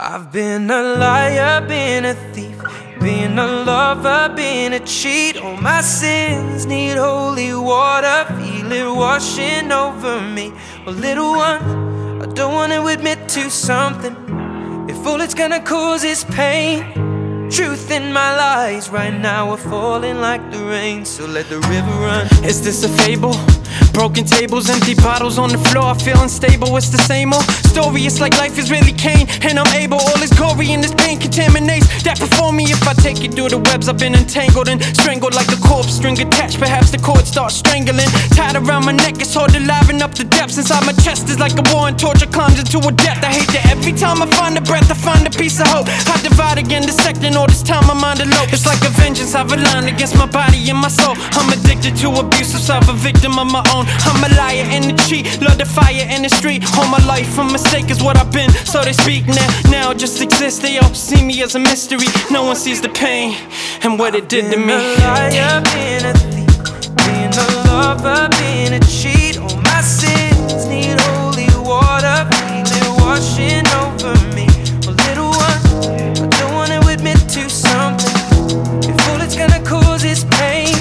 I've been a liar, been a thief, been a lover, been a cheat. All my sins need holy water, feel it washing over me. Well, little one, I don't wanna admit to something. If all it's gonna cause is pain. Truth in my lies right now are falling like the rain, so let the river run. Is this a fable? Broken tables, empty bottles on the floor, I feel unstable. It's the same old story, it's like life is really Cain, and I'm Abel. All this glory and this pain contaminates that before me. If I take it through the webs, I've been entangled and strangled like corpse, string attached. Perhaps the cord starts strangling. Tied around my neck, it's hard to liven up the depths inside my chest. Is like a war and torture climbs into a depth. I hate that every time I find a breath, I find a piece of hope. I divide again, dissecting all this time, my mind alone. It's like a vengeance I've aligned against my body and my soul. I'm addicted to abuse, so self a victim of my own. I'm a liar and a cheat, love the fire in the street. All my life, a mistake is what I've been, so they speak now. Now it just exists, they all see me as a mystery. No one sees the pain and what it did to me. Been a thief, been a lover, been a cheat. All my sins need holy water, feel it washing over me. Well, little one, I don't wanna admit to something. If all it's gonna cause is pain,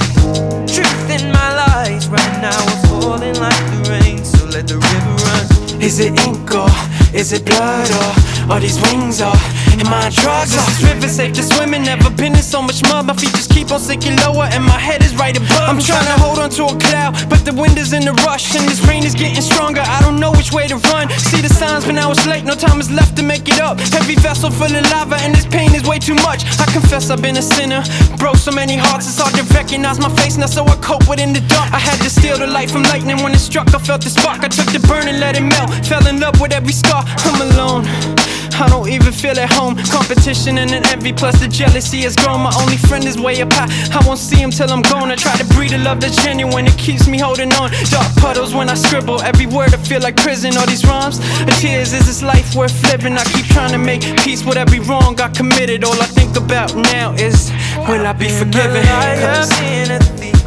truth in my lies right now are falling like the rain, so let the river run. Is it ink or is it blood or are these wings or am I drugs? Is this river safe to swim in? Never been in so much mud. My feet just keep on sinking lower and my head is right above. I'm trying to hold on to a cloud, but the wind is in the rush and this rain is getting stronger. I don't know which way to run. See the signs, but now it's late. No time is left to make it up. Heavy vessel full of lava and this pain is way too much. I confess I've been a sinner, broke so many hearts. It's hard to recognize my face now, so I cope with in the dark. I had to steal the light from lightning when it struck. I felt the spark. I took the burn and let it melt. Fell in love with every scar. I'm alone. I don't even feel at home. Competition and an envy, plus the jealousy has grown. My only friend is way up high. I won't see him till I'm gone. I try to breathe a love that's genuine. It keeps me holding on. Dark puddles when I scribble. Every word I feel like prison. All these rhymes, the tears. Is this life worth living? I keep trying to make peace with every wrong I committed. All I think about now is will I be forgiven? a liar, been a thief,